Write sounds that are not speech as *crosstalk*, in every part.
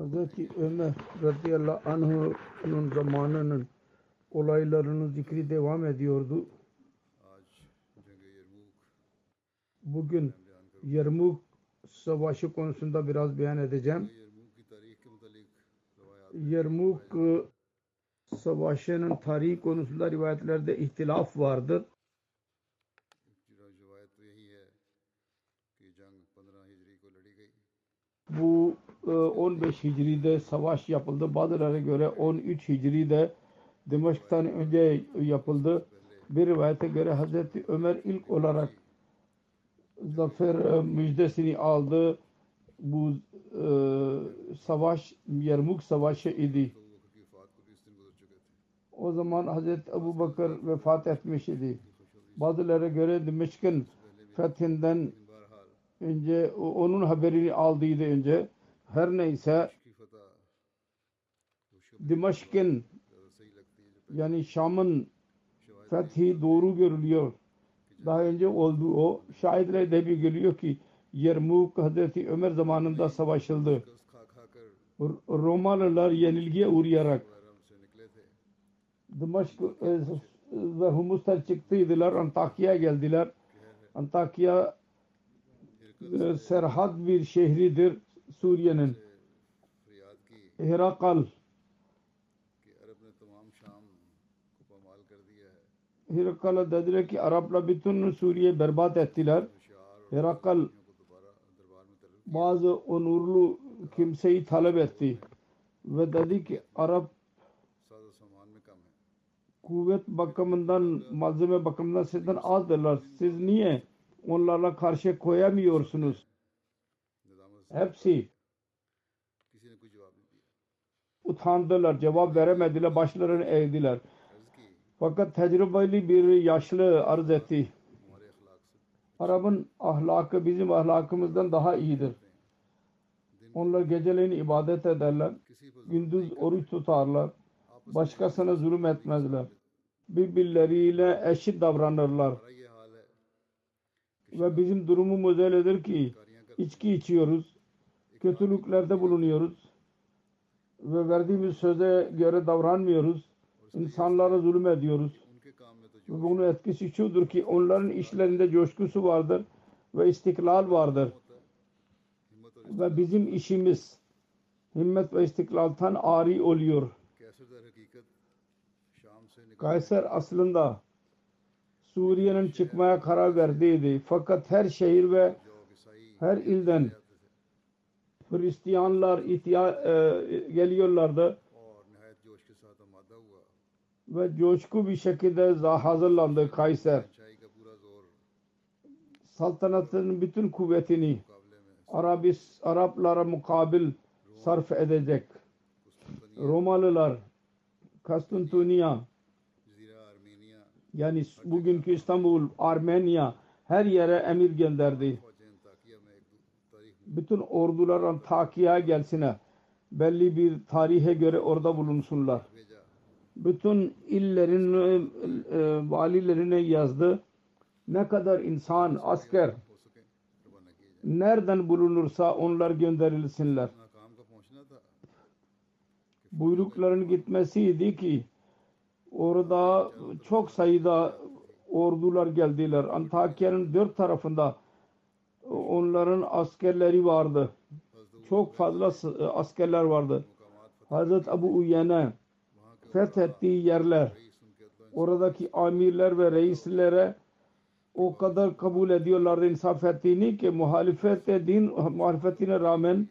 Hazreti Ömer radıyallahu anh'ın zamanının olaylarının zikri devam ediyordu. Bugün Yermuk Savaşı konusunda biraz beyan edeceğim. Yermuk Savaşı'nın tarihi konusunda rivayetlerde ihtilaf vardır. Bu 15 Hicri'de savaş yapıldı. Bazılarına göre 13 Hicri'de Dimaşk'tan önce yapıldı. Bir rivayete göre Hazreti Ömer ilk olarak zafer müjdesini aldı. Bu e, savaş Yermuk Savaşı idi. O zaman Hazreti Ebu Bakır vefat etmiş idi. Bazılara göre Dimaşk'ın fethinden önce onun haberini aldıydı önce. Her neyse Dimaşk'ın yani Şam'ın fethi doğru görülüyor. Daha önce oldu o. Şahitler de bir geliyor ki Yermuk Hazreti Ömer zamanında savaşıldı. Romalılar yenilgiye uğrayarak Dimaşk ve Humus'tan çıktıydılar. Antakya'ya geldiler. Antakya serhat bir şehridir Suriye'nin. Herakal Hirakal'a dediler ki Araplar bütün Suriye berbat ettiler. Herakal bazı onurlu kimseyi talep etti ve dedi ki Arap kuvvet bakımından malzeme bakımından sizden azdırlar. Siz niye onlarla karşı koyamıyorsunuz? Hepsi utandılar, cevap veremediler, başlarını eğdiler. Fakat tecrübeli bir yaşlı arz etti. Arap'ın ahlakı bizim ahlakımızdan daha iyidir. Onlar geceleyin ibadet ederler. Gündüz oruç tutarlar. Başkasına zulüm etmezler. Birbirleriyle eşit davranırlar. Ve bizim durumumuz öyledir ki içki içiyoruz. Kötülüklerde bulunuyoruz. Ve verdiğimiz söze göre davranmıyoruz insanlara zulüm ediyoruz. Ve bunun etkisi şudur ki onların işlerinde coşkusu vardır ve istiklal vardır. Ve bizim işimiz himmet ve istiklaltan ari oluyor. Kayser aslında Suriye'nin çıkmaya karar verdiydi. Fakat her şehir ve her ilden Hristiyanlar ihtiya e, geliyorlardı ve coşku bir şekilde hazırlandı Kayser. Saltanatın bütün kuvvetini Arabis, Araplara mukabil sarf edecek. Romalılar Konstantiniya yani bugünkü İstanbul, Armenya her yere emir gönderdi bütün orduların takiya gelsine belli bir tarihe göre orada bulunsunlar. Bütün illerin e, e, valilerine yazdı. Ne kadar insan, asker nereden bulunursa onlar gönderilsinler. Buyrukların gitmesiydi ki orada çok sayıda ordular geldiler. Antakya'nın dört tarafında onların askerleri vardı. Çok fazla e, askerler vardı. Hazreti Abu Uyene fethettiği yerler oradaki amirler ve reislere o kadar kabul ediyorlardı insaf ettiğini ki muhalefete din muhalefetine rağmen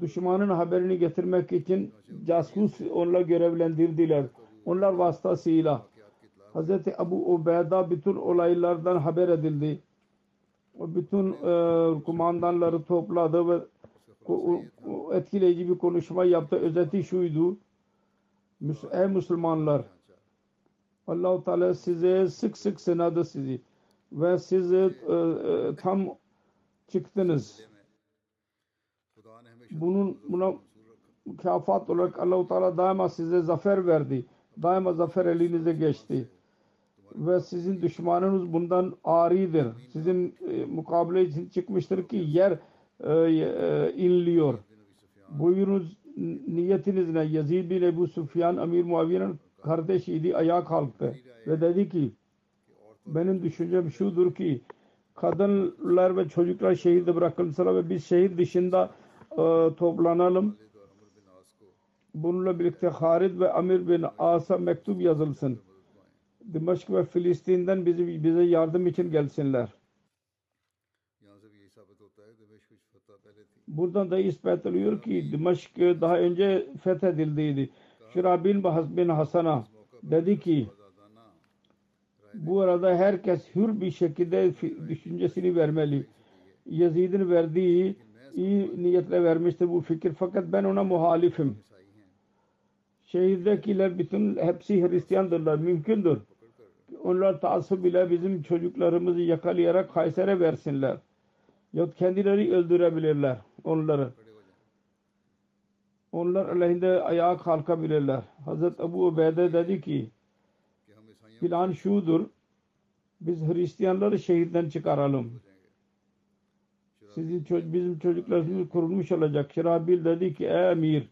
düşmanın haberini getirmek için casus onlar görevlendirdiler. Onlar vasıtasıyla Hz. Abu Ubeyda bütün olaylardan haber edildi bütün e, kumandanları topladı ve o, o etkileyici bir konuşma yaptı. Özeti şuydu. Ey Müslümanlar allah Teala size sık sık sınadı sizi ve siz e, e, tam çıktınız. Bunun buna mükafat olarak allah Teala daima size zafer verdi. Daima zafer elinize geçti. Ve sizin düşmanınız bundan aridir. Sizin e, mukabele için çıkmıştır ki yer e, e, inliyor. Buyurunuz niyetiniz ne? Yazid bin Ebu Sufyan Amir Muaviye'nin kardeşiydi. Ayağa kalktı ve dedi ki benim düşüncem şudur ki kadınlar ve çocuklar şehirde bırakılsalar ve biz şehir dışında e, toplanalım. Bununla birlikte Halid ve Amir bin As'a mektup yazılsın. Dimaşk ve Filistin'den bizi, bize yardım için gelsinler. Buradan da ispat oluyor ki Dimaşk e, daha önce fethedildiydi. Şirabil bin Hasan'a dedi ki bu arada herkes hür bir şekilde düşüncesini vermeli. Yazid'in verdiği iyi niyetle vermiştir bu fikir fakat ben ona muhalifim. Şehirdekiler bütün hepsi Hristiyandırlar mümkündür onlar taassup ile bizim çocuklarımızı yakalayarak Kayser'e versinler. Yahut kendileri öldürebilirler onları. Onlar aleyhinde ayağa kalkabilirler. Hazreti Ebu Ubeyde dedi ki plan şudur biz Hristiyanları şehirden çıkaralım. Sizin ço- bizim çocuklarımız kurulmuş olacak. Şirabil dedi ki ey emir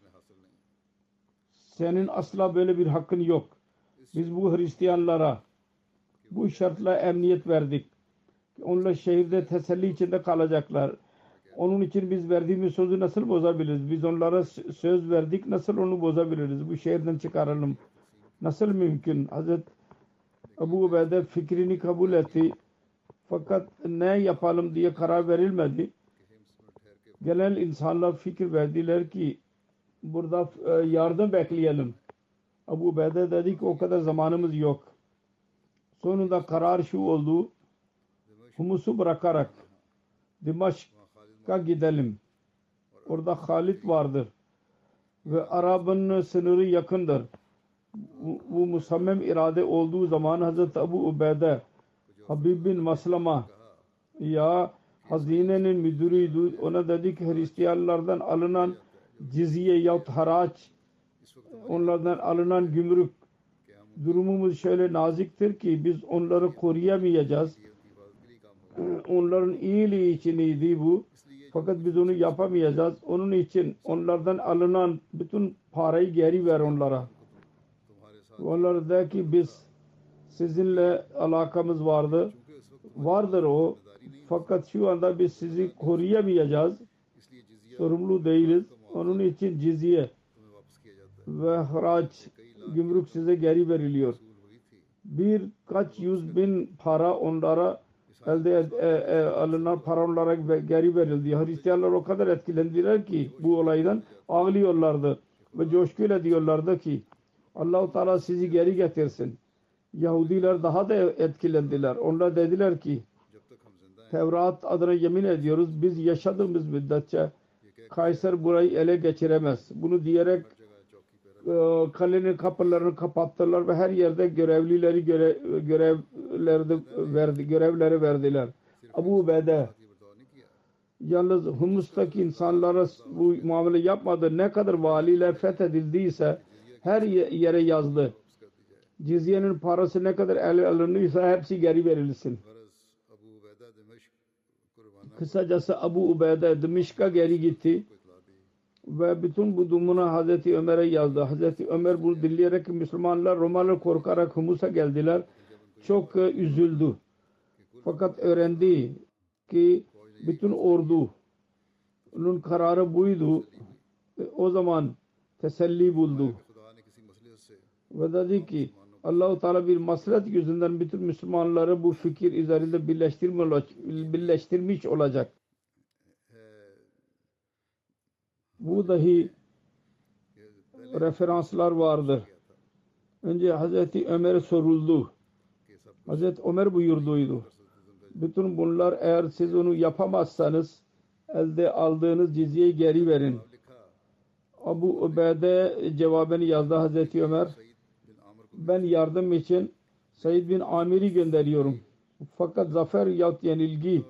senin asla böyle bir hakkın yok. Biz bu Hristiyanlara bu şartla emniyet verdik. Onlar şehirde teselli içinde kalacaklar. Onun için biz verdiğimiz sözü nasıl bozabiliriz? Biz onlara söz verdik. Nasıl onu bozabiliriz? Bu şehirden çıkaralım. Nasıl mümkün? Hazret Ebu Ubeyde fikrini kabul etti. Fakat ne yapalım diye karar verilmedi. Gelen insanlar fikir verdiler ki burada e, yardım bekleyelim. Abu Ubeyde dedi ki o kadar zamanımız yok. Sonunda karar şu oldu. Humus'u bırakarak Dimaşk'a gidelim. Orada Halid vardır. Ve Arap'ın sınırı yakındır. Bu, bu musammem irade olduğu zaman Hazreti Abu Ubeyde Habib bin Maslama ya hazinenin müdürüydü. Ona dedi ki Hristiyanlardan alınan cizye yahut haraç onlardan alınan gümrük durumumuz şöyle naziktir ki biz onları koruyamayacağız. Ee, onların iyiliği için iyiydi bu. Fakat biz onu yapamayacağız. Onun için onlardan alınan bütün parayı geri ver onlara. Onlara de ki biz sizinle alakamız vardı. Vardır o. Fakat şu anda biz sizi koruyamayacağız. Sorumlu değiliz. Onun için cizye ve haraç gümrük size geri veriliyor. Bir kaç yüz bin para onlara elde e, e, alınan para onlara geri verildi. Hristiyanlar o kadar etkilendiler ki bu olaydan ağlıyorlardı ve coşkuyla diyorlardı ki Allahu Teala sizi geri getirsin. Yahudiler daha da etkilendiler. Onlar dediler ki Tevrat adına yemin ediyoruz biz yaşadığımız müddetçe Kayser burayı ele geçiremez. Bunu diyerek e, kalenin kapılarını kapattılar ve her yerde görevlileri göre, görevlerde verdi, görevleri verdiler. Abu Ubeyde yalnız Humus'taki insanlara bu muamele yapmadı. Ne kadar valiler fethedildiyse her yere yazdı. Cizyenin parası ne kadar el alınıyorsa hepsi geri verilsin. Kısacası Abu Ubeyde Dımışk'a geri gitti ve bütün bu dumuna Hazreti Ömer'e yazdı. Hazreti Ömer bunu dinleyerek Müslümanlar Romalı korkarak Humus'a geldiler. Çok e, üzüldü. Fakat öğrendi ki bütün ordunun kararı buydu. E, o zaman teselli buldu. Ve dedi ki Allah-u Teala bir masret yüzünden bütün Müslümanları bu fikir üzerinde birleştirmiş olacak. bu dahi referanslar vardır. Önce Hazreti Ömer soruldu. Hazreti Ömer buyurduydu. Bütün bunlar eğer siz onu yapamazsanız elde aldığınız cizyeyi geri verin. Abu Ubeyde cevabını yazdı Hazreti Ömer. Ben yardım için Said bin Amir'i gönderiyorum. Fakat zafer yahut yenilgi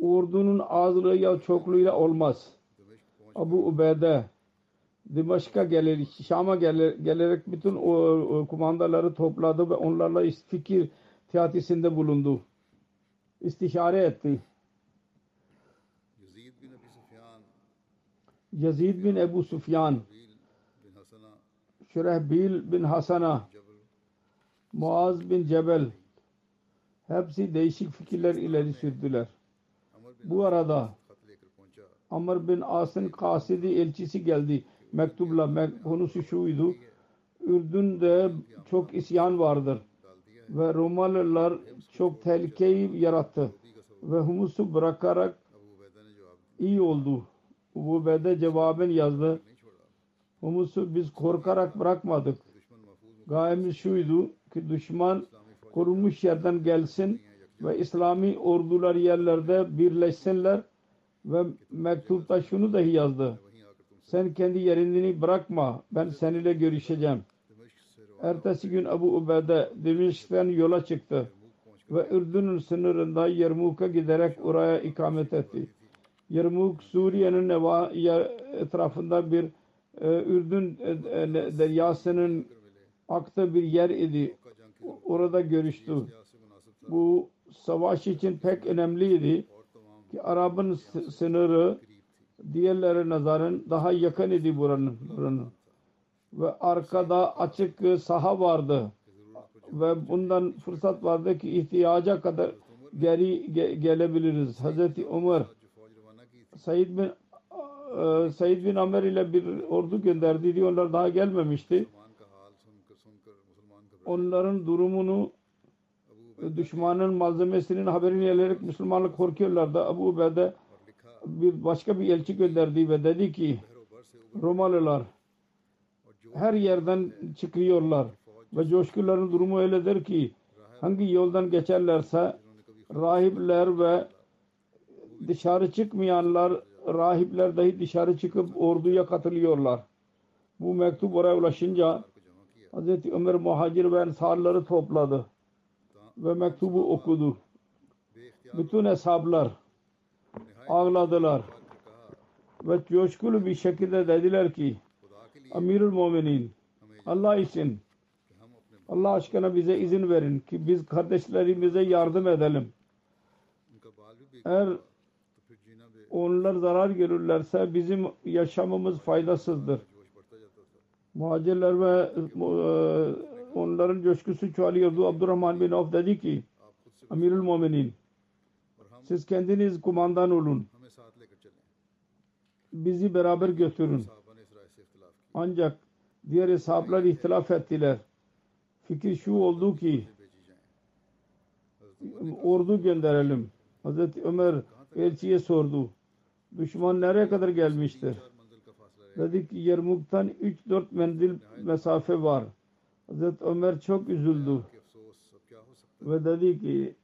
ordunun azlığı ya çokluğuyla olmaz. Abu Ubeyde Dimaşk'a gelerek, Şam'a gelerek bütün o, o kumandaları topladı ve onlarla fikir tiyatisinde bulundu. İstişare etti. Yazid bin Ebu Sufyan, Şurehbil bin Hasana, Muaz bin Cebel hepsi değişik fikirler ileri sürdüler. Bu arada Amr bin As'ın Kasidi elçisi geldi. Mektubla Mek konusu şuydu. Ürdün'de çok isyan vardır. Ve Romalılar çok tehlikeyi yarattı. Ve humusu bırakarak iyi oldu. Bu bede cevaben yazdı. Humusu biz korkarak bırakmadık. Gayemiz şuydu ki düşman korunmuş yerden gelsin ve İslami ordular yerlerde birleşsinler ve mektupta şunu dahi yazdı. Sen kendi yerini bırakma. Ben seninle görüşeceğim. Ertesi gün Abu Ubade Dimişk'ten yola çıktı ve Ürdün'ün sınırında Yermuk'a giderek oraya ikamet etti. Yermuk Suriye'nin etrafında bir e, Ürdün e, e deryasının akta bir yer idi. Orada görüştü. Bu savaşı için pek önemliydi ki Arap'ın sınırı diğerlere nazaran daha yakın idi buranın. Ve arkada açık saha vardı. Ve bundan fırsat vardı ki ihtiyaca kadar geri gelebiliriz. Hazreti Ömer Said bin e, Said bin Amer ile bir ordu gönderdi. Onlar daha gelmemişti. Onların durumunu düşmanın malzemesinin haberini gelerek Müslümanlık korkuyorlardı. Abu Ubeyde bir başka bir elçi gönderdi ve dedi ki Romalılar her yerden çıkıyorlar ve coşkuların durumu öyledir ki hangi yoldan geçerlerse rahipler ve dışarı çıkmayanlar rahipler dahi dışarı çıkıp orduya katılıyorlar. Bu mektup oraya ulaşınca Hz. Ömer muhacir ve ensarları topladı ve mektubu okudu. Bütün eshablar ağladılar ve coşkulu bir şekilde dediler ki Amirül Muminin Allah için Allah aşkına bize izin verin ki biz kardeşlerimize yardım edelim. Eğer onlar zarar görürlerse bizim yaşamımız faydasızdır. Muhacirler ve e, onların coşkusu çoğalıyordu. Abdurrahman bin Avf dedi ki Amirül Mu'minin siz kendiniz kumandan olun. Bizi beraber götürün. Ancak diğer hesaplar ihtilaf ettiler. Fikir şu oldu ki ordu gönderelim. Hazreti Ömer elçiye sordu. Düşman nereye kadar gelmiştir? Dedi ki Yermuk'tan 3-4 mendil mesafe var. Hazreti Ömer çok üzüldü ve dedi ki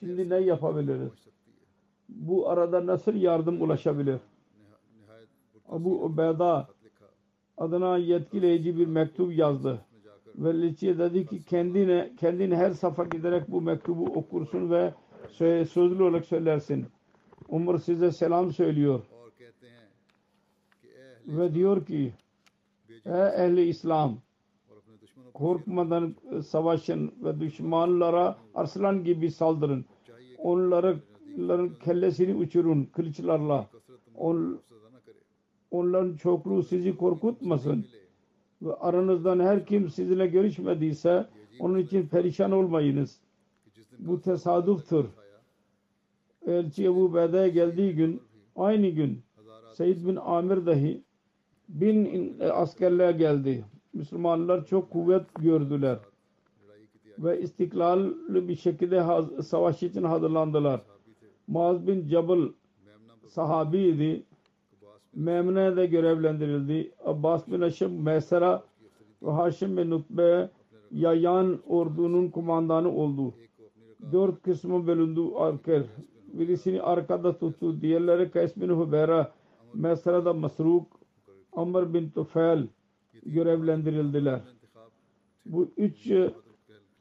şimdi ne yapabiliriz? Bu arada nasıl yardım ulaşabilir? Abu Ubeda adına yetkileyici bir mektup yazdı. Ve Liçi'ye dedi ki kendine, kendin her safa giderek bu mektubu okursun ve sözlü olarak söylersin. Umar size selam söylüyor. Ve diyor ki Ey ehli İslam korkmadan e, savaşın ve düşmanlara arslan gibi saldırın. Onların kellesini uçurun kılıçlarla. On, onların çokluğu sizi korkutmasın. Ve aranızdan her kim sizinle görüşmediyse onun için perişan olmayınız. Bu tesadüftür. Elçi Ebu Beda'ya geldiği gün aynı gün Seyyid bin Amir dahi bin e, askerliğe geldi. Müslümanlar çok kuvvet gördüler ve istiklallı bir şekilde savaş için hazırlandılar. Muaz bin Cabıl sahabiydi. Memne de görevlendirildi. Abbas bin Aşım Mesera ve Haşim bin Nutbe Yayan ordunun kumandanı oldu. Dört kısmı bölündü Arker. Birisini arkada tuttu. Diğerleri Kays bin Hübera Mesera'da Masruk Amr bin Tufel görevlendirildiler. Bu üç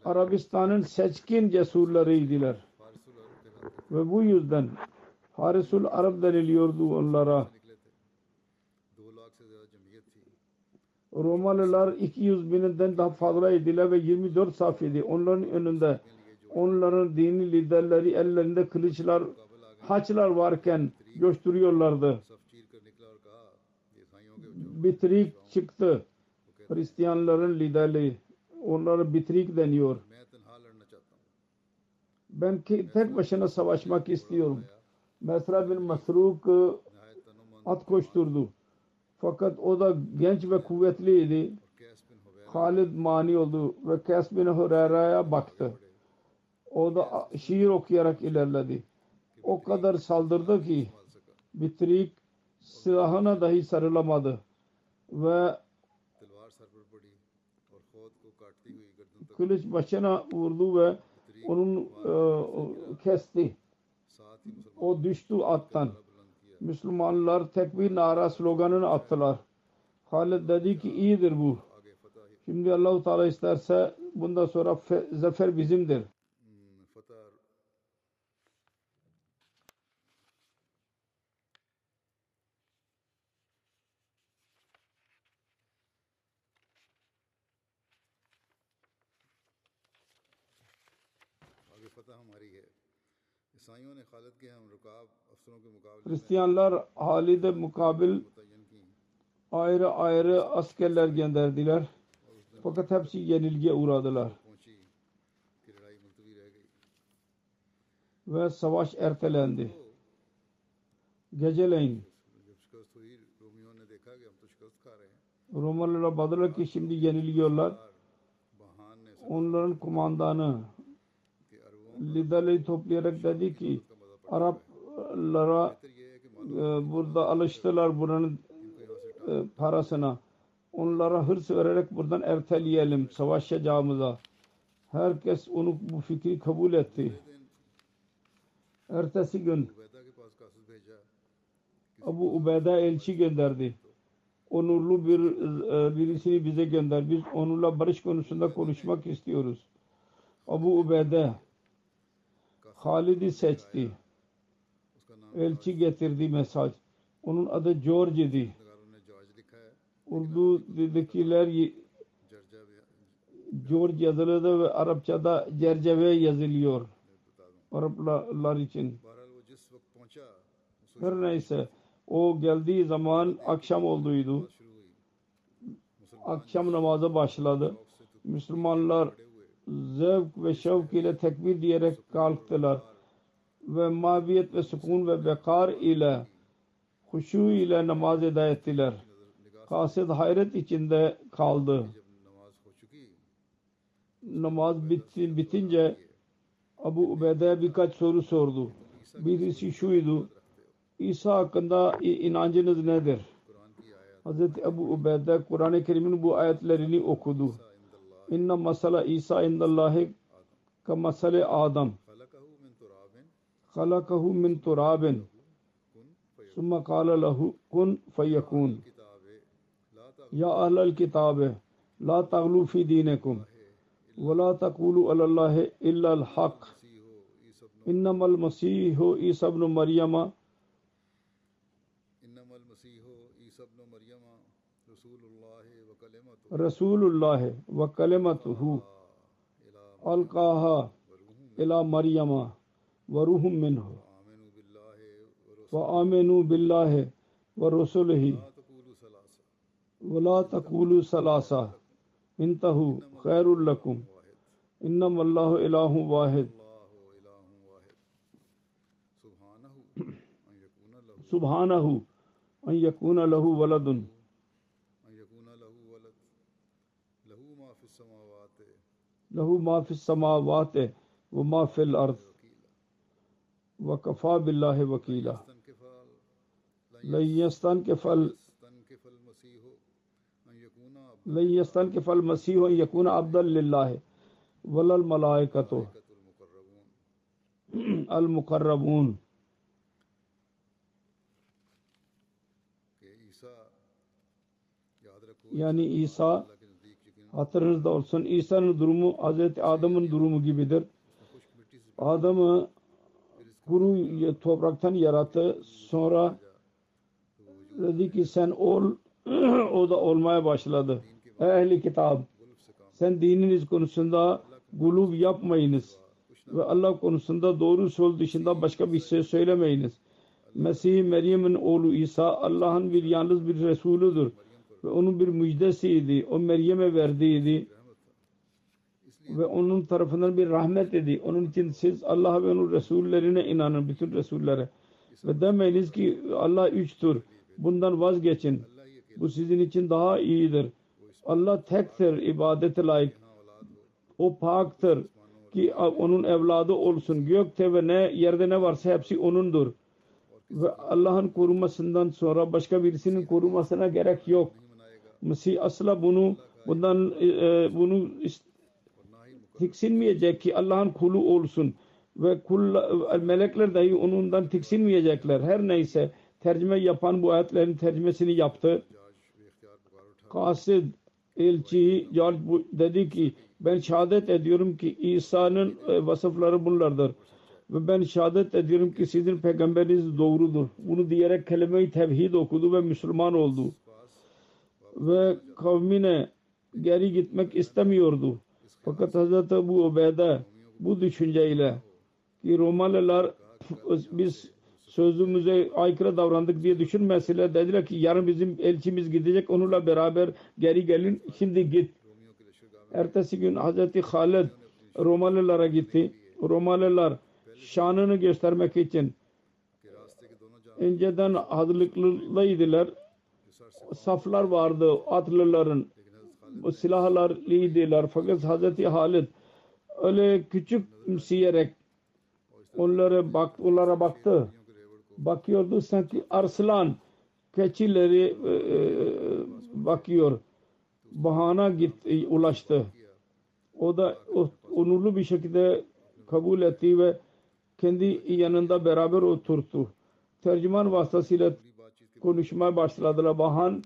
Arabistan'ın seçkin cesurlarıydılar. Ve bu yüzden Harisul Arab deniliyordu onlara. Romalılar 200 bininden daha fazla idiler ve 24 safiydi. Onların önünde onların dini liderleri ellerinde kılıçlar, haçlar varken göçtürüyorlardı. Bitrik çıktı. Hristiyanların liderliği. Onlara Bitrik deniyor. Ben ki tek başına savaşmak istiyorum. Mesra bin Masruk e, at koşturdu. Fakat o da genç ve kuvvetliydi. Halid mani oldu ve Kes bin Hurayra'ya baktı. O da şiir okuyarak ilerledi. O kadar saldırdı ki Bitrik silahına dahi sarılamadı ve kılıç başına vurdu ve onun e, kesti. O düştü attan. Müslümanlar tekbir nara sloganını attılar. Halid dedi ki iyidir bu. Şimdi Allahu Teala isterse bundan sonra zafer bizimdir. Hristiyanlar Halid'e mukabil ayrı ayrı askerler gönderdiler. Fakat hepsi yenilgiye uğradılar. Ve savaş ertelendi. Geceleyin Romalılar badalar ki şimdi yeniliyorlar. Onların kumandanı liderleri toplayarak dedi ki Araplara e, burada alıştılar buranın e, parasına. Onlara hırs vererek buradan erteleyelim savaşacağımıza. Herkes onu bu fikri kabul etti. Ertesi gün Abu Ubeyda elçi gönderdi. Onurlu bir e, birisini bize gönder. Biz onunla barış konusunda konuşmak istiyoruz. Abu Ubeyda Halid'i seçti. Elçi getirdi mesaj. Onun adı George idi. Urdu'dakiler George yazılıda ve Arapçada Cerceve yazılıyor. Araplar için. Her neyse o geldiği zaman akşam olduydu. Akşam namaza başladı. Müslümanlar zevk ve şevk ile tekbir diyerek kalktılar. Ve maviyet ve sukun ve bekar ile huşu ile namaz eda ettiler. Kasıt hayret içinde kaldı. Namaz bitti, bitince Abu Ubeyde birkaç soru sordu. Birisi şuydu. İsa hakkında inancınız nedir? Hz. Ebu Ubeyde Kur'an-ı Kerim'in bu ayetlerini okudu. إن مسل عيسى عند الله كمسل آدم. خلقه من تراب. ثم قال له كن فيكون. يا أهل الكتاب لا تغلوا في دينكم ولا تقولوا على الله إلا الحق. إنما المسيح عيسى ابن مريم إنما المسيح عيسى ابن مريم. رسول اللہ و کلمت ہو القاہ الا مریم و روح من ہو و آمنو باللہ و رسول ہی ولا تقول سلاسا انتہو خیر لکم انم اللہ الہ واحد سبحانہو ان یکون لہو ولدن لہو ما فی السماوات، و ما فی الارض وکفا باللہ وکیلا. لیستن کے فل لیستن کے فل مسیح و یقون عبد اللہ الملائکت المقربون. یعنی عیسیٰ hatırınızda olsun. İsa'nın durumu Hz. Adam'ın durumu gibidir. Adam'ı kuru topraktan yarattı. Sonra dedi ki sen ol *clears throat* o da olmaya başladı. Ehli kitap sen dininiz konusunda gulub yapmayınız ve Allah konusunda doğru söz dışında başka bir şey söylemeyiniz. Mesih Meryem'in oğlu İsa Allah'ın bir yalnız bir Resulüdür ve onun bir müjdesiydi. O Meryem'e verdiydi ve onun tarafından bir rahmet idi. Onun için siz Allah'a ve onun Resullerine inanın, bütün Resullere. Ve demeyiniz ki Allah üçtür. Bundan vazgeçin. Bu sizin için daha iyidir. Allah tektir, ibadete layık. O paktır ki onun evladı olsun. Gökte ve ne yerde ne varsa hepsi onundur. Ve Allah'ın korumasından sonra başka birisinin korumasına gerek yok. Mesih asla bunu bundan e, e, bunu tiksinmeyecek ki Allah'ın kulu olsun ve kul, melekler dahi onundan tiksinmeyecekler. Her neyse tercüme yapan bu ayetlerin tercümesini yaptı. Kasid elçi George dedi ki ben şehadet ediyorum ki İsa'nın e, vasıfları bunlardır. Ve ben şehadet ediyorum ki sizin peygamberiniz doğrudur. Bunu diyerek kelime-i tevhid okudu ve Müslüman oldu ve kavmine geri gitmek istemiyordu. Fakat Hz. Ebu Ubeyde bu düşünceyle ki Romalılar biz sözümüze aykırı davrandık diye düşünmesiyle dediler ki yarın bizim elçimiz gidecek onunla beraber geri gelin şimdi git. Ertesi gün Hz. Halid Romalılara gitti. Romalılar şanını göstermek için inceden hazırlıklıydılar. Saflar vardı atlıların. O silahlarlıydılar. Fakat Hazreti Halid öyle küçümseyerek onlara bak onlara baktı. Bakıyordu sanki arslan keçileri e, e, bakıyor. Bahana git e, ulaştı. O da o, onurlu bir şekilde kabul etti ve kendi yanında beraber oturttu. Tercüman vasıtasıyla konuşmaya başladılar. Bahan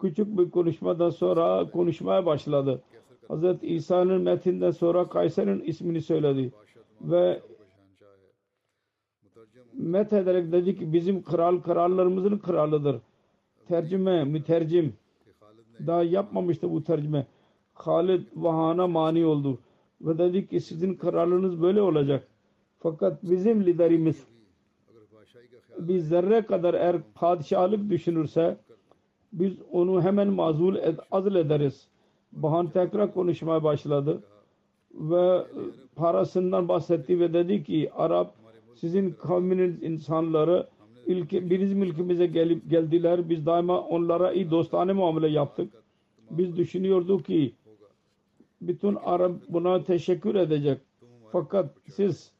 küçük bir konuşmadan sonra konuşmaya başladı. Hz. İsa'nın metinden sonra Kayser'in ismini söyledi. Ve met ederek dedi ki bizim kral krallarımızın kralıdır. Tercüme, mütercim. Daha yapmamıştı bu tercüme. Halid Vahan'a mani oldu. Ve dedi ki sizin kararlarınız böyle olacak. Fakat bizim liderimiz bir zerre kadar eğer padişahlık düşünürse biz onu hemen mazul ed- azl ederiz. Bahan tekrar konuşmaya başladı ve e, parasından bahsetti ve dedi ki Arap sizin kavminin insanları ilki, bizim ülkemize gelip geldiler. Biz daima onlara iyi dostane muamele yaptık. Biz düşünüyorduk ki bütün Arap buna teşekkür edecek. Fakat siz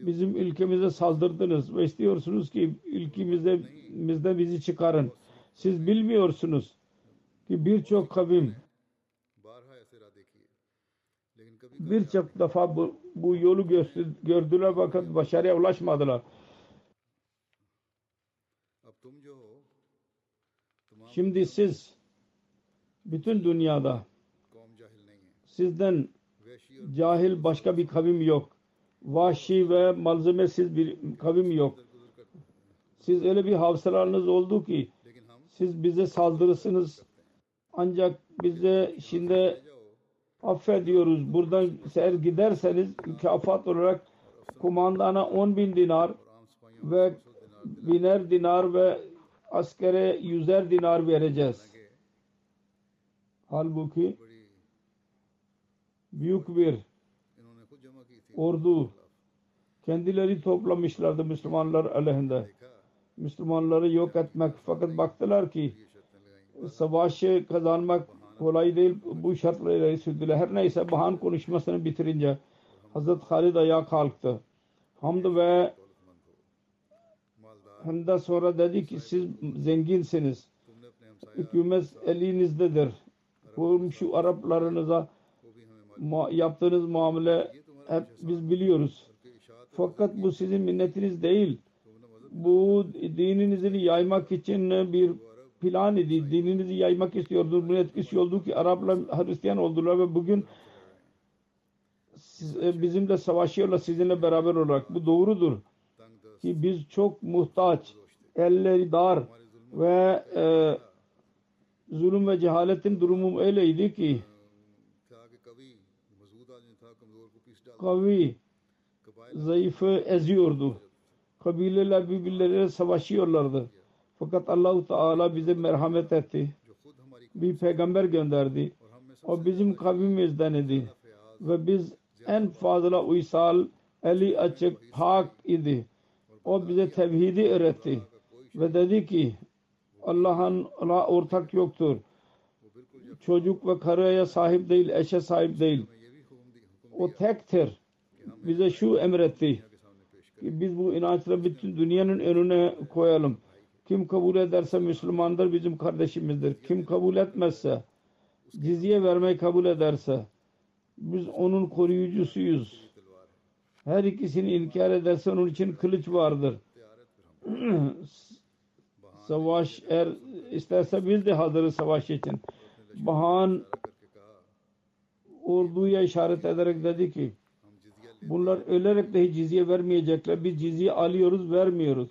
bizim ülkemize saldırdınız ve istiyorsunuz ki ülkemizde bizden bizi çıkarın. Siz bilmiyorsunuz ki birçok kavim birçok defa bu, bu yolu gördüler fakat başarıya ulaşmadılar. Şimdi siz bütün dünyada sizden cahil başka bir kavim yok vahşi ve malzemesiz bir kavim yok. Siz öyle bir hafızalarınız oldu ki siz bize saldırırsınız ancak bize şimdi affediyoruz. Buradan eğer giderseniz mükafat olarak kumandana 10 bin dinar ve biner dinar ve askere yüzer dinar vereceğiz. Halbuki büyük bir ordu kendileri toplamışlardı Müslümanlar aleyhinde. Müslümanları yok etmek fakat baktılar ki savaşı kazanmak kolay değil bu şartla ileri sürdüler. Her neyse Bahan konuşmasını bitirince Hazreti Halid ayağa kalktı. Hamd ve Hamd'a sonra dedi ki siz zenginsiniz. Hükümet elinizdedir. Komşu Araplarınıza yaptığınız muamele hep biz biliyoruz. Fakat bu sizin minnetiniz değil. Bu dininizi yaymak için bir plan idi. Dininizi yaymak istiyordu. Bunun etkisi oldu ki Araplar Hristiyan oldular ve bugün siz, e, bizimle savaşıyorlar sizinle beraber olarak. Bu doğrudur. Ki biz çok muhtaç, elleri dar ve e, zulüm ve cehaletin durumu öyleydi ki kavi zayıfı eziyordu. Kabileler birbirleriyle savaşıyorlardı. Fakat Allahu Teala bize merhamet etti. Bir peygamber gönderdi. O bizim kavmimizden idi. Ve biz en fazla uysal, eli açık, pak idi. O bize tevhidi öğretti. Ve dedi ki Allah'ın ortak yoktur. Çocuk ve karıya sahip değil, eşe sahip değil. O tektir. Bize şu emretti. Ki biz bu inançla bütün dünyanın önüne koyalım. Kim kabul ederse Müslümandır, bizim kardeşimizdir. Kim kabul etmezse, cizye vermeyi kabul ederse, biz onun koruyucusuyuz. Her ikisini inkar ederse onun için kılıç vardır. *clears throat* savaş er isterse biz de hazırız savaş için. Bahan olduğuya işaret ederek dedi ki bunlar ölerek de cizye vermeyecekler. Biz cizye alıyoruz vermiyoruz.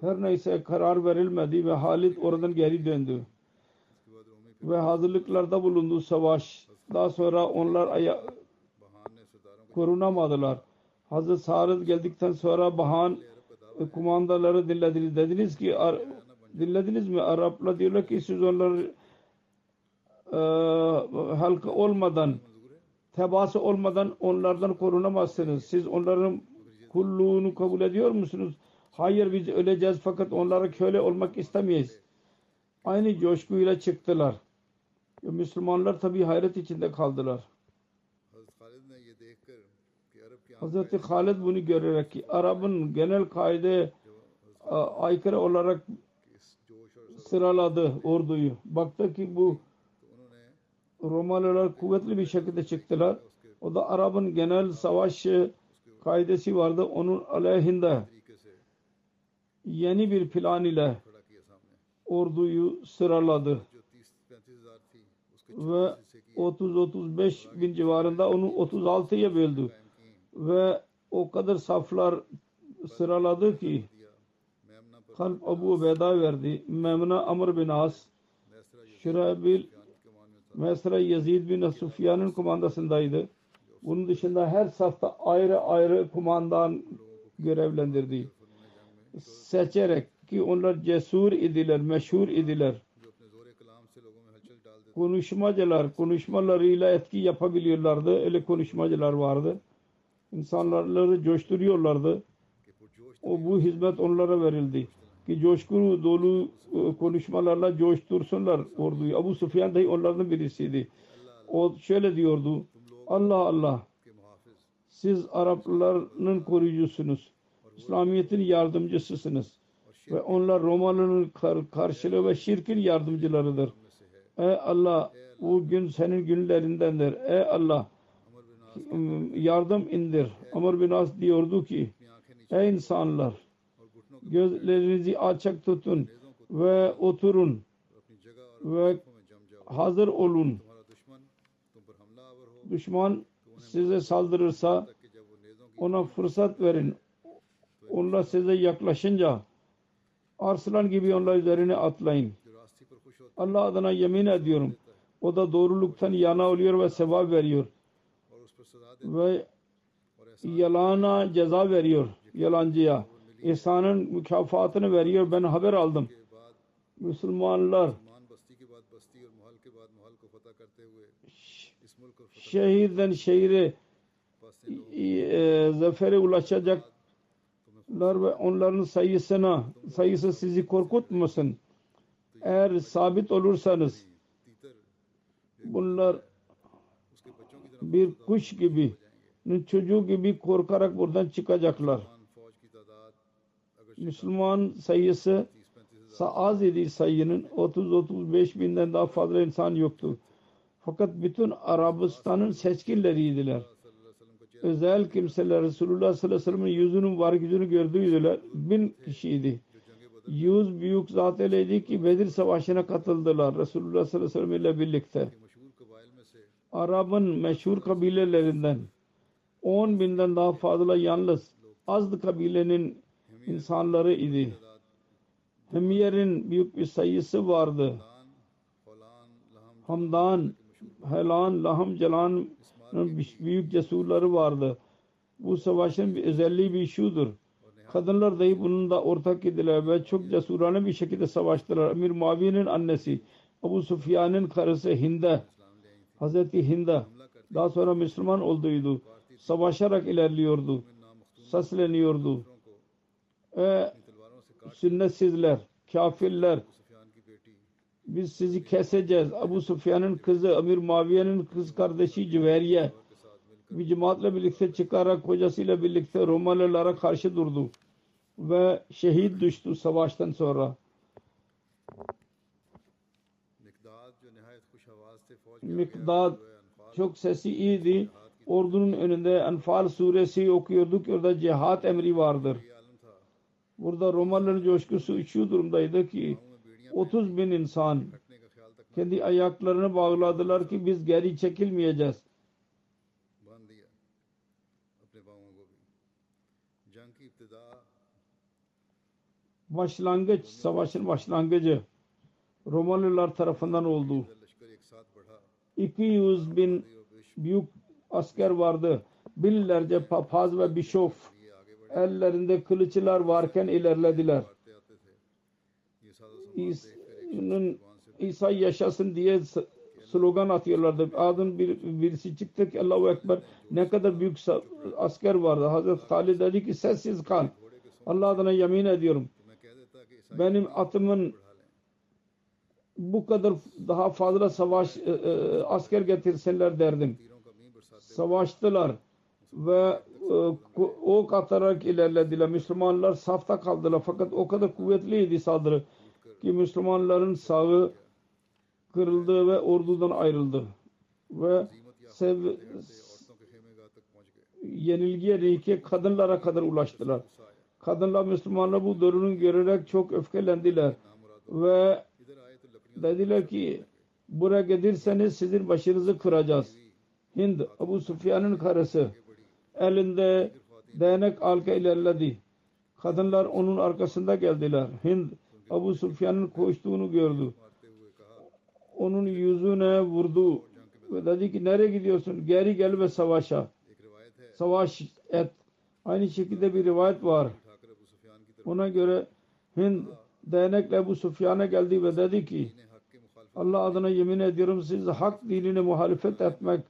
Her neyse karar verilmedi ve Halid oradan geri döndü. Ve hazırlıklarda bulundu savaş. Daha sonra onlar aya korunamadılar. Hazreti Sarız geldikten sonra Bahan e, kumandaları dinlediniz. Dediniz ki dinlediniz mi? Araplar diyorlar ki siz onları e, halka olmadan tebası olmadan onlardan korunamazsınız. Siz onların kulluğunu kabul ediyor musunuz? Hayır biz öleceğiz fakat onlara köle olmak istemeyiz. Aynı coşkuyla çıktılar. Müslümanlar tabi hayret içinde kaldılar. Hazreti Halid bunu görerek ki Arap'ın genel kaide e, aykırı olarak sıraladı orduyu. Baktı ki bu Romalılar kuvvetli bir şekilde çıktılar. O da Arap'ın genel savaş e, kaidesi vardı. Onun aleyhinde yeni bir plan ile orduyu sıraladı. Ve 30-35 bin civarında onu 36'ya böldü. Ve o kadar saflar sıraladı ki Kalp Abu Ubeyda verdi. Memna Amr bin As, Şirabil Mesela Yazid bin Sufyan'ın kumandasındaydı. Bunun dışında her safta ayrı ayrı kumandan görevlendirdi. Seçerek ki onlar cesur idiler, meşhur idiler. Konuşmacılar, konuşmalarıyla etki yapabiliyorlardı. Öyle konuşmacılar vardı. İnsanları coşturuyorlardı. O bu hizmet onlara verildi ki coşkulu dolu e, konuşmalarla coştursunlar orduyu. Abu Sufyan dahi onlardan birisiydi. O şöyle diyordu. Allah Allah siz Arapların koruyucusunuz. İslamiyet'in yardımcısısınız. Ve onlar Romalı'nın kar karşılığı ve şirkin yardımcılarıdır. Ey Allah bu gün senin günlerindendir. Ey Allah yardım indir. Amr bin As diyordu ki ey insanlar gözlerinizi alçak tutun ve oturun ve hazır olun. Düşman size saldırırsa ona fırsat verin. Onlar size yaklaşınca arslan gibi onlar üzerine atlayın. Allah adına yemin ediyorum. O da doğruluktan yana oluyor ve sevap veriyor. Ve yalana ceza veriyor yalancıya. İhsanın mükafatını veriyor. Ben haber aldım. Müslümanlar şehirden şehire e, e, zafere ulaşacaklar ve onların sayısına sayısı sizi korkutmasın. Eğer sabit olursanız bunlar bir kuş gibi çocuğu gibi korkarak buradan çıkacaklar. Müslüman sayısı az idi sayının 30-35 binden daha fazla insan yoktu. Fakat bütün Arabistan'ın seçkinleriydiler. Özel kimseler Resulullah sallallahu aleyhi ve sellem'in yüzünün var gücünü gördüğüydüler. Bin kişiydi. Yüz büyük zat eleydi ki Bedir Savaşı'na katıldılar. Resulullah sallallahu aleyhi ve sellem ile birlikte. Arap'ın meşhur kabilelerinden 10 binden daha fazla yalnız Azd kabilenin insanları idi. Hemiyerin büyük bir sayısı vardı. Hamdan, Helan, Laham, Celan'ın büyük cesurları vardı. Bu savaşın bir özelliği bir şudur. Kadınlar dahi bununla ortak idiler ve çok cesurane bir şekilde savaştılar. Amir Muaviye'nin annesi, Abu Sufyan'ın karısı Hinde, Hazreti Hinde daha sonra Müslüman olduydu. Savaşarak ilerliyordu. Sasleniyordu. Ee, e, sünnetsizler, kafirler biz sizi keseceğiz. Abu Sufyan'ın kızı Amir Maviye'nin kız kardeşi Cüveriye bir cemaatle birlikte çıkarak kocasıyla birlikte Romalılara karşı durdu ve şehit düştü savaştan sonra. Mikdad çok sesi iyiydi. Ordunun önünde Enfal suresi okuyorduk. Orada cihat emri vardır. Burada Romalıların coşkusu şu durumdaydı ki 30 bin insan kendi ayaklarını bağladılar ki biz geri çekilmeyeceğiz. Başlangıç, savaşın başlangıcı Romalılar tarafından oldu. 200 bin büyük asker vardı. Binlerce papaz ve bişof ellerinde kılıçlar varken ilerlediler. İsa'nın İsa yaşasın diye slogan atıyorlardı. Adın bir, birisi çıktı ki Allahu Ekber ne kadar büyük asker vardı. Hazreti Halid dedi ki sessiz kal. Allah adına yemin ediyorum. Benim atımın bu kadar daha fazla savaş e, e, asker getirsinler derdim. Savaştılar ve e, ok atarak ilerlediler. Müslümanlar safta kaldılar. Fakat o kadar kuvvetliydi saldırı ki Müslümanların sağı kırıldı ve ordudan ayrıldı. Ve sev yenilgiye reyke kadınlara kadar ulaştılar. Kadınlar Müslümanlar bu durumu görerek çok öfkelendiler. Ve dediler ki buraya gelirseniz sizin başınızı kıracağız. Hind, Abu Sufyan'ın karısı elinde değnek halka ilerledi. Kadınlar onun arkasında geldiler. Hind Abu Sufyan'ın koştuğunu gördü. Onun yüzüne vurdu ve dedi ki nereye gidiyorsun? Geri gel ve savaşa. Savaş et. Aynı şekilde bir rivayet var. Ona göre Hind değnekle Ebu Sufyan'a geldi ve dedi ki Allah adına yemin ediyorum siz hak dinine muhalefet etmek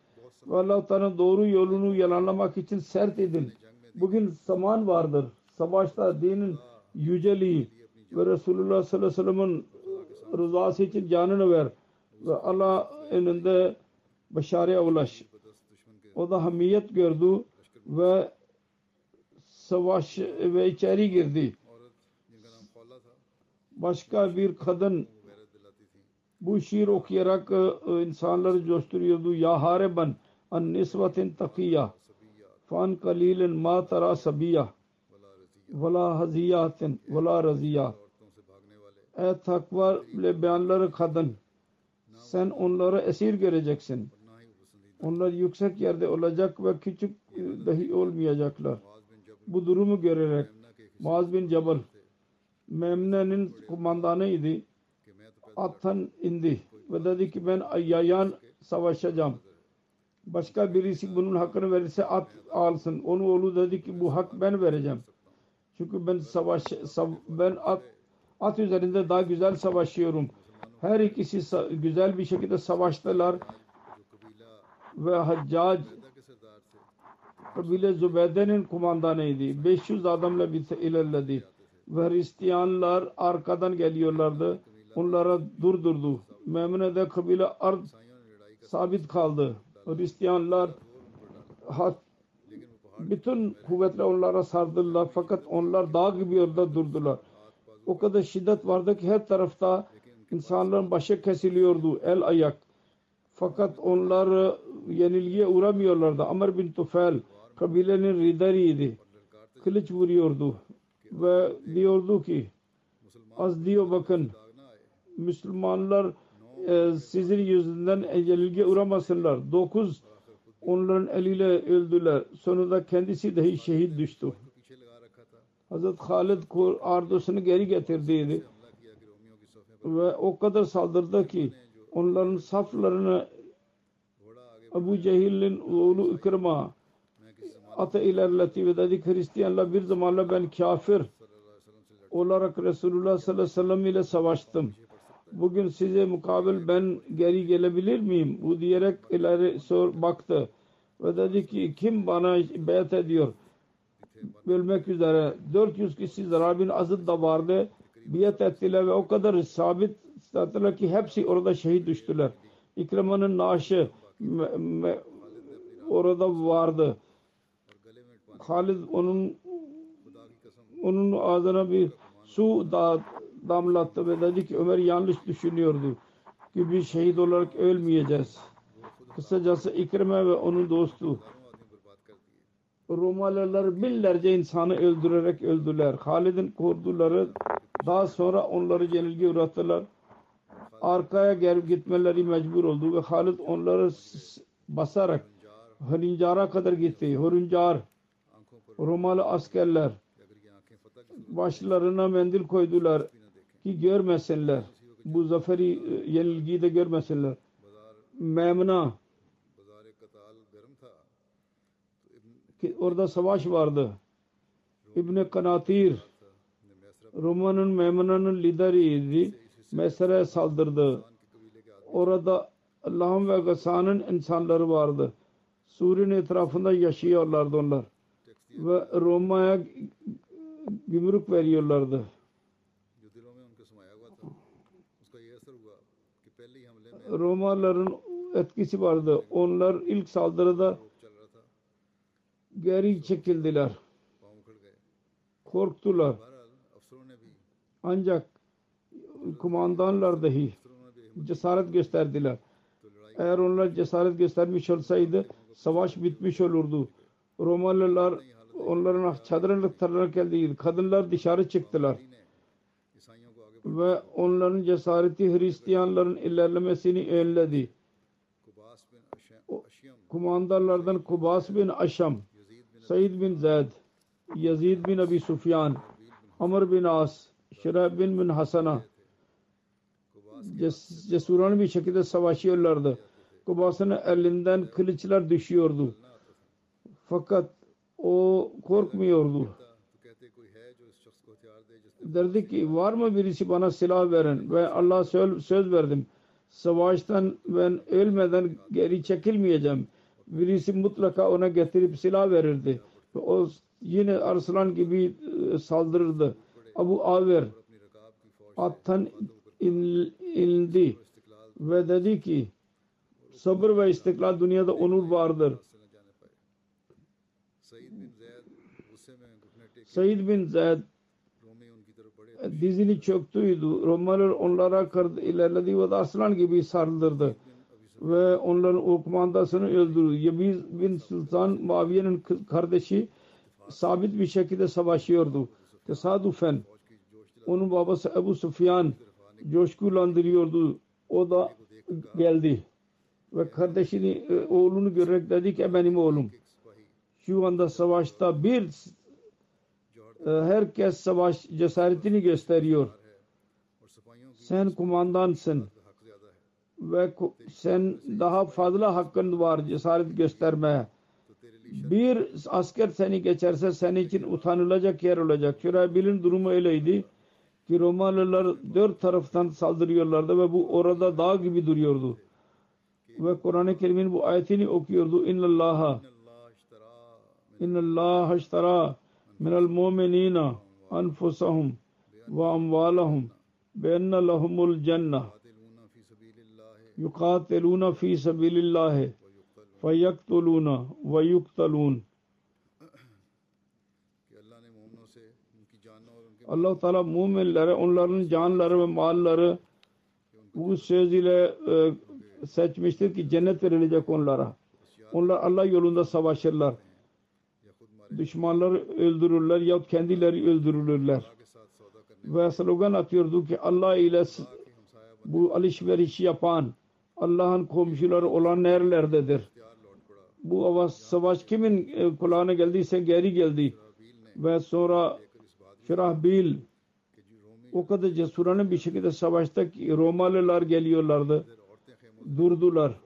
ve Allah'tan doğru yolunu yalanlamak için sert edin. Bugün zaman vardır. Savaşta dinin yüceliği ve Resulullah sallallahu aleyhi ve sellem'in rızası için canını ver ve Allah önünde başarıya ulaş. O da hamiyet gördü ve savaş ve içeri girdi. Başka bir kadın bu şiir okuyarak e, insanları coşturuyordu. Ya Hareban An nisbetin takiyya fan kalilin ma tara sabiyya vela haziyatin vela raziyya Ey takvalı beyanları kadın sen onları esir göreceksin. Onlar yüksek yerde olacak ve küçük e, dahi olmayacaklar. Bu durumu görerek Muaz bin Cebel Memne'nin kumandanıydı. Attan indi ve dedi ki ben Ayyayan savaşacağım başka birisi bunun hakkını verirse at alsın. Onu oğlu dedi ki bu hak ben vereceğim. Çünkü ben savaş sav, ben at at üzerinde daha güzel savaşıyorum. Her ikisi güzel bir şekilde savaştılar ve Haccac kabile Zübeyde'nin kumandanıydı. 500 adamla bir ilerledi. Ve Hristiyanlar arkadan geliyorlardı. Onlara durdurdu. Memune de kabile ard sabit kaldı. Hristiyanlar hat, bütün kuvvetle onlara sardılar fakat onlar dağ gibi orada durdular. O kadar şiddet vardı ki her tarafta insanların başı kesiliyordu el ayak. Fakat onlar yenilgiye uğramıyorlardı. Amr bin Tufel kabilenin lideriydi. Kılıç vuruyordu ve diyordu ki az diyor bakın Müslümanlar e, sizin yüzünden yenilgi uğramasınlar. Dokuz onların eliyle öldüler. Sonunda kendisi dahi şehit düştü. Hazret Halid ordusunu geri getirdiydi. Ve o kadar saldırdı ki onların saflarını Abu Cehil'in oğlu Ükrima ata ilerletti ve dedi Hristiyanlar bir zamanla ben kafir olarak Resulullah sallallahu aleyhi ve sellem ile savaştım bugün size mukabil ben geri gelebilir miyim? Bu diyerek ileri sor, baktı. Ve dedi ki kim bana beyat ediyor? Bölmek üzere. 400 kişi Zarabin Azad da vardı. Biyat ettiler ve o kadar sabit sattılar ki hepsi orada şehit düştüler. İkrama'nın naaşı orada vardı. Halid onun onun ağzına bir su dağıttı damlattı ve dedi ki Ömer yanlış düşünüyordu. Ki biz şehit olarak ölmeyeceğiz. Kısacası İkrime ve onun dostu Romalılar binlerce insanı öldürerek öldüler. Halid'in kurduları daha sonra onları yenilgi uğrattılar. Arkaya gelip gitmeleri mecbur oldu ve Halid onları basarak Hırıncar'a kadar gitti. Hırıncar Romalı askerler başlarına mendil koydular ki görmesinler. Bu zaferi e, yenilgiyi de görmesinler. Memna ki orada savaş vardı. İbn Kanatir Roma'nın Memna'nın lideriydi. Mesra'ya saldırdı. Orada Allah'ın ve Gasa'nın insanları vardı. Suriye'nin etrafında yaşıyorlardı onlar. Ve Roma'ya gümrük veriyorlardı. Romalıların etkisi vardı. Onlar ilk saldırıda geri çekildiler. Korktular. Ancak kumandanlar dahi cesaret gösterdiler. Eğer onlar cesaret göstermiş olsaydı savaş bitmiş olurdu. Romalılar onların çadırına tararak geldi. Kadınlar dışarı çıktılar ve onların cesareti Hristiyanların ilerlemesini önledi. O, kumandarlardan Kubas bin Aşam, Said bin Zayd, Yazid bin Abi Sufyan, Amr bin As, Şirab bin bin Hasana ces cesurane bir şekilde savaşıyorlardı. Kubas'ın elinden kılıçlar düşüyordu. Fakat o korkmuyordu derdi ki var mı birisi bana silah veren ve Allah'a söz, söz verdim. Savaştan ben ölmeden geri çekilmeyeceğim. Birisi mutlaka ona getirip silah verirdi. Ve o yine arslan gibi e, saldırırdı. Abu Aver attan in, indi ve dedi ki sabır ve istiklal dünyada onur vardır. Said bin Zayd dizini çöktüydü. Romalılar onlara kırdı, ilerledi ve aslan gibi saldırdı. Ve onların o kumandasını öldürdü. Yebiz bin Sultan Muaviye'nin kardeşi sabit bir şekilde savaşıyordu. Tesadüfen onun babası Ebu Sufyan coşkulandırıyordu. O da geldi. Ve kardeşini, e, oğlunu görerek dedi ki e, benim oğlum şu anda savaşta bir ee, herkes savaş cesaretini gösteriyor. Sen kumandansın ve sen daha fazla hakkın var cesaret göstermeye. Bir asker seni geçerse senin için utanılacak yer olacak. Şuraya bilin durumu öyleydi ki Romalılar dört taraftan saldırıyorlardı ve bu orada dağ gibi duruyordu. Ve Kur'an-ı Kerim'in bu ayetini okuyordu. İnnallaha İnnallaha iştara من المؤمنين أنفسهم وأموالهم بأن لهم الجنة يقاتلون في سبيل الله فيقتلون ويقتلون Allah Teala müminlere onların canları ve malları bu söz ile e, seçmiştir ki cennet verilecek onlara. Onlar Allah yolunda savaşırlar düşmanları öldürürler yahut kendileri öldürülürler. Ve slogan atıyordu ki Allah ile bu alışveriş yapan Allah'ın komşuları olan nerelerdedir? Bu avaz, savaş kimin e, kulağına geldiyse geri geldi. Ve sonra Şirahbil o kadar cesurane bir şekilde savaşta ki Romalılar geliyorlardı. Durdular.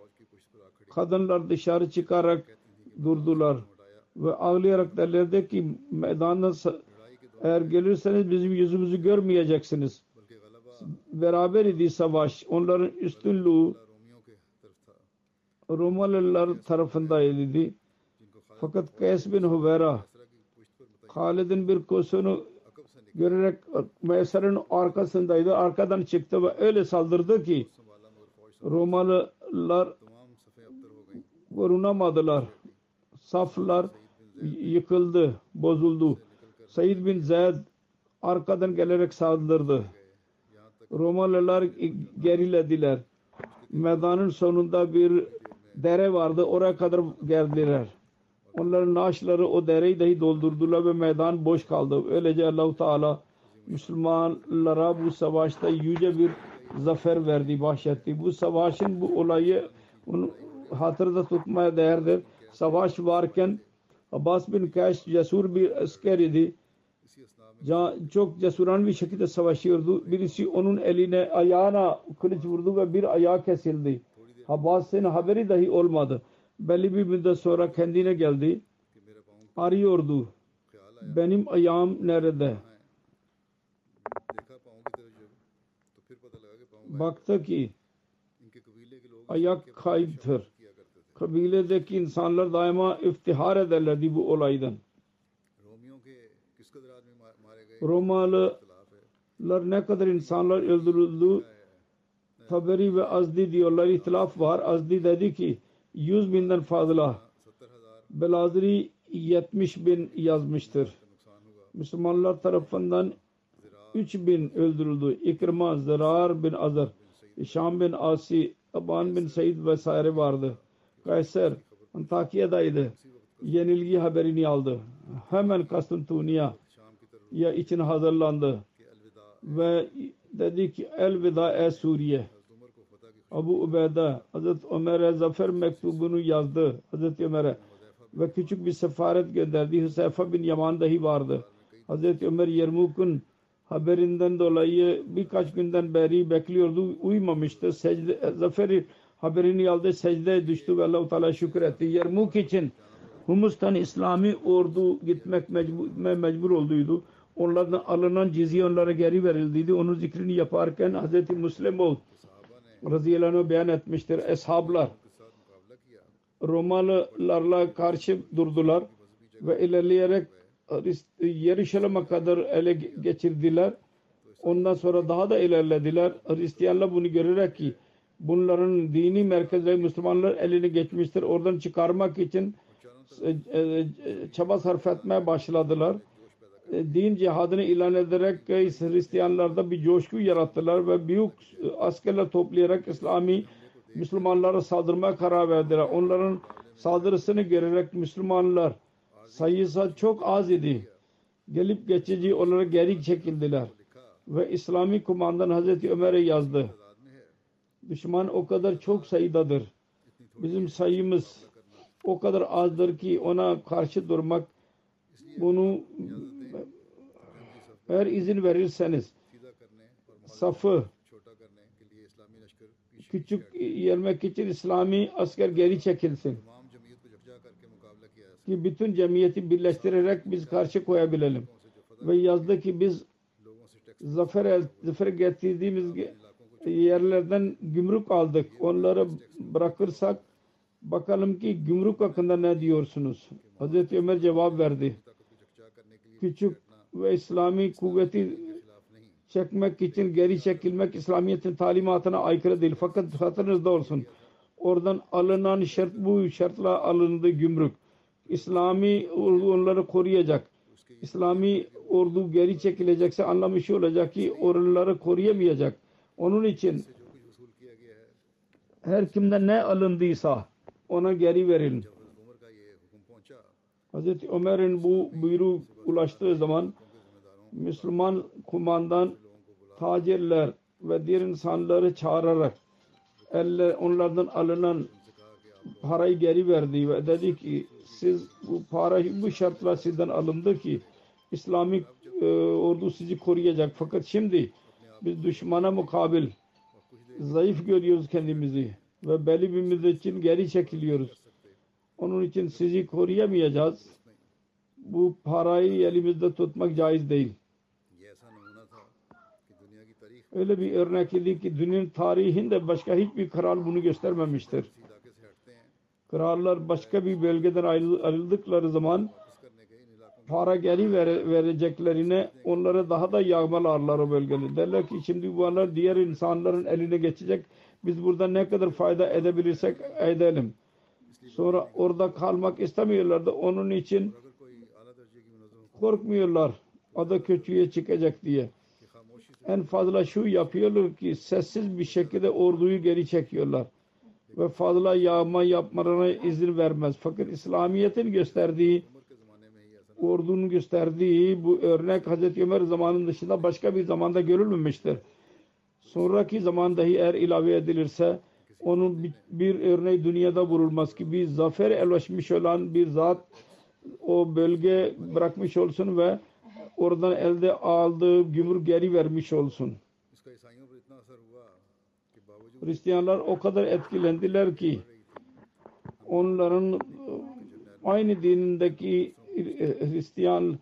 Kadınlar dışarı çıkarak durdular ve ağlayarak derlerdi ki meydana eğer gelirseniz bizim yüzümüzü görmeyeceksiniz. Beraber idi savaş. Onların üstünlüğü Romalılar tarafındaydı. Fakat Kays bin Huvera Halid'in bir kosunu görerek Meser'in arkasındaydı. Arkadan çıktı ve öyle saldırdı ki Romalılar korunamadılar. Saflar yıkıldı, bozuldu. Said bin Zayd arkadan gelerek saldırdı. Romalılar gerilediler. Meydanın sonunda bir dere vardı. Oraya kadar geldiler. Onların naaşları o dereyi dahi doldurdular ve meydan boş kaldı. Öylece Allahu Teala Müslümanlara bu savaşta yüce bir zafer verdi, bahşetti. Bu savaşın bu olayı hatırda tutmaya değerdir. Savaş varken Abbas bin Kaş cesur bir asker idi. Çok cesuran bir şekilde savaşıyordu. Birisi onun eline ayağına kılıç vurdu ve bir ayağı kesildi. Abbas'ın haberi dahi olmadı. Belli bir müddet sonra kendine geldi. Arıyordu. Benim ayağım nerede? Baktı ki ayak kayıptır kabiledeki insanlar daima iftihar ederlerdi bu olaydan. Romalılar ne kadar insanlar öldürüldü Taberi ve Azdi diyorlar ihtilaf var. Azdi dedi ki 100 binden fazla Belazri 70 bin yazmıştır. Müslümanlar tarafından 3 bin öldürüldü. İkrima, Zarar bin Azar, Şam bin Asi, Aban bin Said vesaire vardı. Kayser Antakya'daydı. Yenilgi haberini aldı. Hemen Kasıntuniya ya için hazırlandı. Ve dedi ki elveda ey Suriye. Abu Ubeyda Hazreti Ömer'e zafer mektubunu yazdı. Hazreti Ömer'e ve küçük bir sefaret gönderdi. Hüseyfa bin Yaman dahi vardı. Hazreti Ömer Yermuk'un haberinden dolayı birkaç günden beri bekliyordu. Uyumamıştı. Secde, zaferi haberini aldı. Secdeye düştü ve Allah-u Teala şükür etti. Yermuk için Humus'tan İslami ordu gitmek mecbur, mecbur olduydu. Onlardan alınan cizye onlara geri verildiydi. Onun zikrini yaparken Hz. Müslim ol radıyallahu beyan etmiştir. Eshablar Romalılarla karşı durdular ve ilerleyerek Yerişalim'e kadar ele geçirdiler. Ondan sonra daha da ilerlediler. Hristiyanlar bunu görerek ki bunların dini merkezleri Müslümanlar eline geçmiştir. Oradan çıkarmak için e, e, çaba sarf etmeye başladılar. E, Din cihadını ilan ederek e, Hristiyanlarda bir coşku yarattılar ve büyük e, askerler toplayarak İslami Müslümanlara saldırmaya karar verdiler. Onların saldırısını görerek Müslümanlar sayısı çok az idi. Gelip geçici olarak geri çekildiler. Ve İslami kumandan Hazreti Ömer'e yazdı. Düşman o kadar çok sayıdadır. Bizim sayımız o kadar azdır ki ona karşı durmak bunu eğer izin verirseniz safı küçük yermek için İslami asker geri çekilsin. Ki bütün cemiyeti birleştirerek biz karşı koyabilelim. Ve yazdı ki biz zafer, zafer getirdiğimiz ee, yerlerden gümrük aldık. Onları bırakırsak bakalım ki gümrük hakkında ne diyorsunuz? Hazreti Ömer cevap verdi. Küçük ve İslami kuvveti çekmek için geri çekilmek İslamiyet'in talimatına aykırı değil. Fakat hatırınızda olsun. Oradan alınan şart bu şartla alındı gümrük. İslami ordu onları koruyacak. İslami ordu geri çekilecekse anlamı şu olacak ki oraları koruyamayacak. Onun için her kimden ne alındıysa ona geri verin. Hz. Ömer'in bu buyruğu ulaştığı zaman Müslüman kumandan tacirler ve diğer insanları çağırarak elle onlardan alınan parayı geri verdi ve dedi ki siz bu parayı bu şartla sizden alındı ki İslamik e, ordu sizi koruyacak fakat şimdi biz düşmana mukabil zayıf görüyoruz kendimizi ve belli bir müddet için geri çekiliyoruz. Onun için sizi koruyamayacağız. Bu parayı elimizde tutmak caiz değil. Öyle bir örnek idi ki dünyanın tarihinde başka hiçbir kral bunu göstermemiştir. Krallar başka bir bölgeden ayrıldıkları zaman para geri ver, vereceklerine onlara daha da yağmalarlar o bölgede. Derler ki şimdi bu anlar diğer insanların eline geçecek. Biz burada ne kadar fayda edebilirsek edelim. Sonra orada kalmak istemiyorlardı. Onun için korkmuyorlar. Ada kötüye çıkacak diye. En fazla şu yapıyorlar ki sessiz bir şekilde orduyu geri çekiyorlar. Ve fazla yağma yapmalarına izin vermez. Fakat İslamiyet'in gösterdiği ordunun gösterdiği bu örnek Hazreti Ömer zamanının dışında başka bir zamanda görülmemiştir. Sonraki zaman dahi eğer ilave edilirse onun bir, bir örneği dünyada vurulmaz ki bir zafer elleşmiş olan bir zat o bölge bırakmış olsun ve oradan elde aldığı gümrük geri vermiş olsun. Hristiyanlar o kadar etkilendiler ki onların aynı dinindeki e, Hristiyan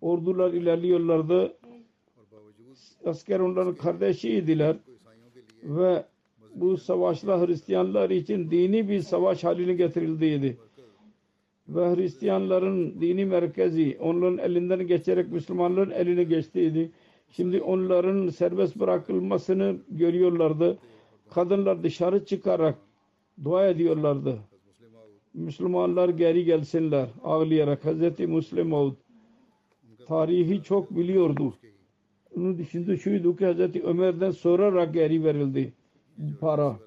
ordular ilerliyorlardı. Asker onların kardeşiydiler ve bu savaşla Hristiyanlar için dini bir savaş haline getirildiydi. Ve Hristiyanların dini merkezi onların elinden geçerek Müslümanların eline geçtiydi. Şimdi onların serbest bırakılmasını görüyorlardı. Kadınlar dışarı çıkarak dua ediyorlardı. Müslümanlar geri gelsinler ağlayarak. Hz. Müslim oldu. Tarihi çok biliyordu. Onun şimdi şuydu ki Hz. Ömer'den sorarak geri verildi para.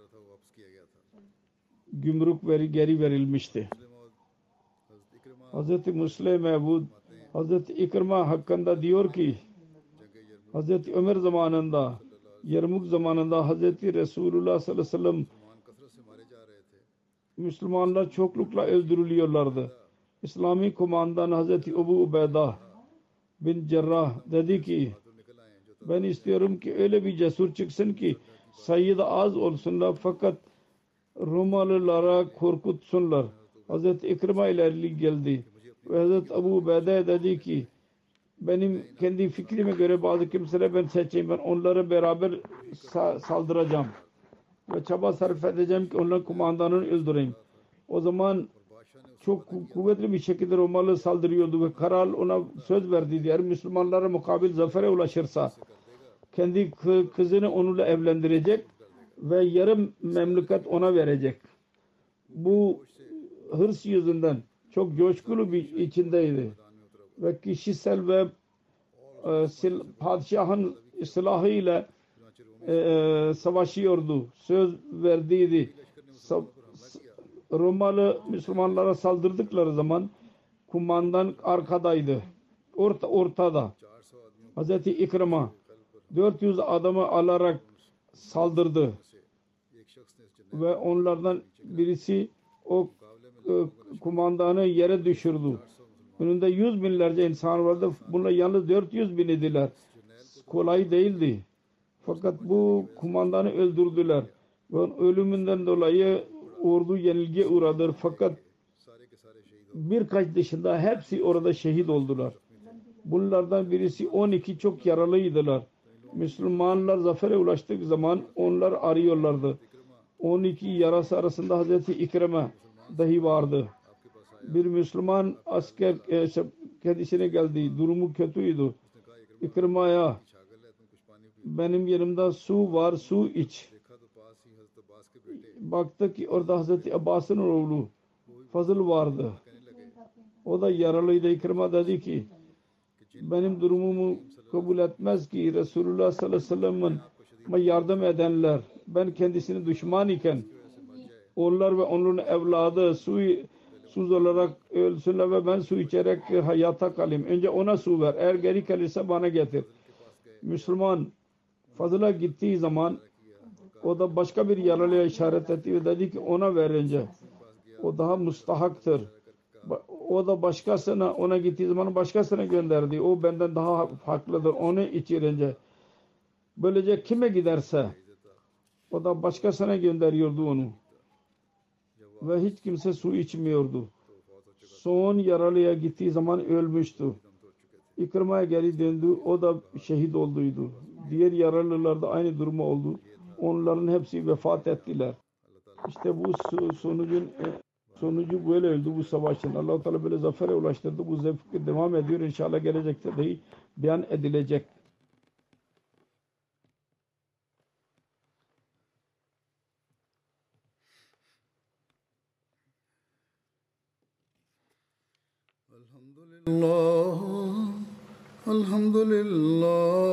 Gümrük veri geri verilmişti. Hz. Müslim Mevud Hz. İkrima hakkında diyor ki Hz. Ömer zamanında Yermuk zamanında Hz. Resulullah sallallahu aleyhi ve sellem Müslümanlar çoklukla öldürülüyorlardı. İslami kumandan Hazreti Ebu Ubeyda bin Cerrah dedi ki ben istiyorum ki öyle bir cesur çıksın ki sayıd az olsunlar fakat Romalılara korkutsunlar. Hazreti İkrima ilerli geldi. Ve Hazreti Ebu Ubeyda dedi ki benim kendi fikrime göre bazı kimseler ben seçeyim. Ben onları beraber sa saldıracağım ve çaba sarf edeceğim ki onların kumandanını öldüreyim. O zaman çok kuvvetli bir şekilde Romalı saldırıyordu ve kral ona söz verdi diğer Müslümanlara mukabil zafere ulaşırsa kendi kızını onunla evlendirecek ve yarım memleket ona verecek. Bu hırs yüzünden çok coşkulu bir içindeydi. Ve kişisel ve e, sil, padişahın silahıyla ee, e, savaşıyordu. Söz verdiydi. Sa Romalı Müslümanlara saldırdıkları zaman kumandan arkadaydı. Orta, ortada. Hz. İkrim'a 400 adamı alarak saldırdı. Ve onlardan birisi o e, kumandanı yere düşürdü. Önünde yüz binlerce insan vardı. Bunlar yalnız 400 bin idiler. Kolay değildi. Fakat bu kumandanı öldürdüler. Ve ölümünden dolayı ordu yenilgiye uğradı. Fakat birkaç dışında hepsi orada şehit oldular. Bunlardan birisi 12 çok yaralıydılar. Müslümanlar zafere ulaştık zaman onlar arıyorlardı. 12 yarası arasında Hazreti İkrem'e dahi vardı. Bir Müslüman asker e, şey, kendisine geldi. Durumu kötüydü. İkrima'ya benim yanımda su var su iç. Baktı ki orada Hazreti Abbas'ın oğlu Fazıl vardı. O da yaralıydı. İkrima dedi ki benim durumumu kabul etmez ki Resulullah sallallahu aleyhi ve sellem'in yardım edenler ben kendisini düşman iken onlar ve onun evladı su suz olarak ölsünler ve ben su içerek hayata kalayım. Önce ona su ver. Eğer geri kalırsa bana getir. Müslüman Fazıl'a gittiği zaman o da başka bir yaralıya işaret etti ve dedi ki ona verince o daha mustahaktır. Ba- O da başkasına ona gittiği zaman başkasına gönderdi. O benden daha haklıdır. Onu içirince. Böylece kime giderse o da başkasına gönderiyordu onu. Ve hiç kimse su içmiyordu. Son yaralıya gittiği zaman ölmüştü. İkrima'ya geri döndü. O da şehit olduydu diğer yararlılarda aynı durumu oldu. Onların hepsi vefat ettiler. İşte bu sonucun e, sonucu böyle öldü bu savaşın. Allah Teala böyle zafere ulaştırdı. Bu zafer devam ediyor. İnşallah gelecekte de beyan edilecek. Elhamdülillah. Elhamdülillah.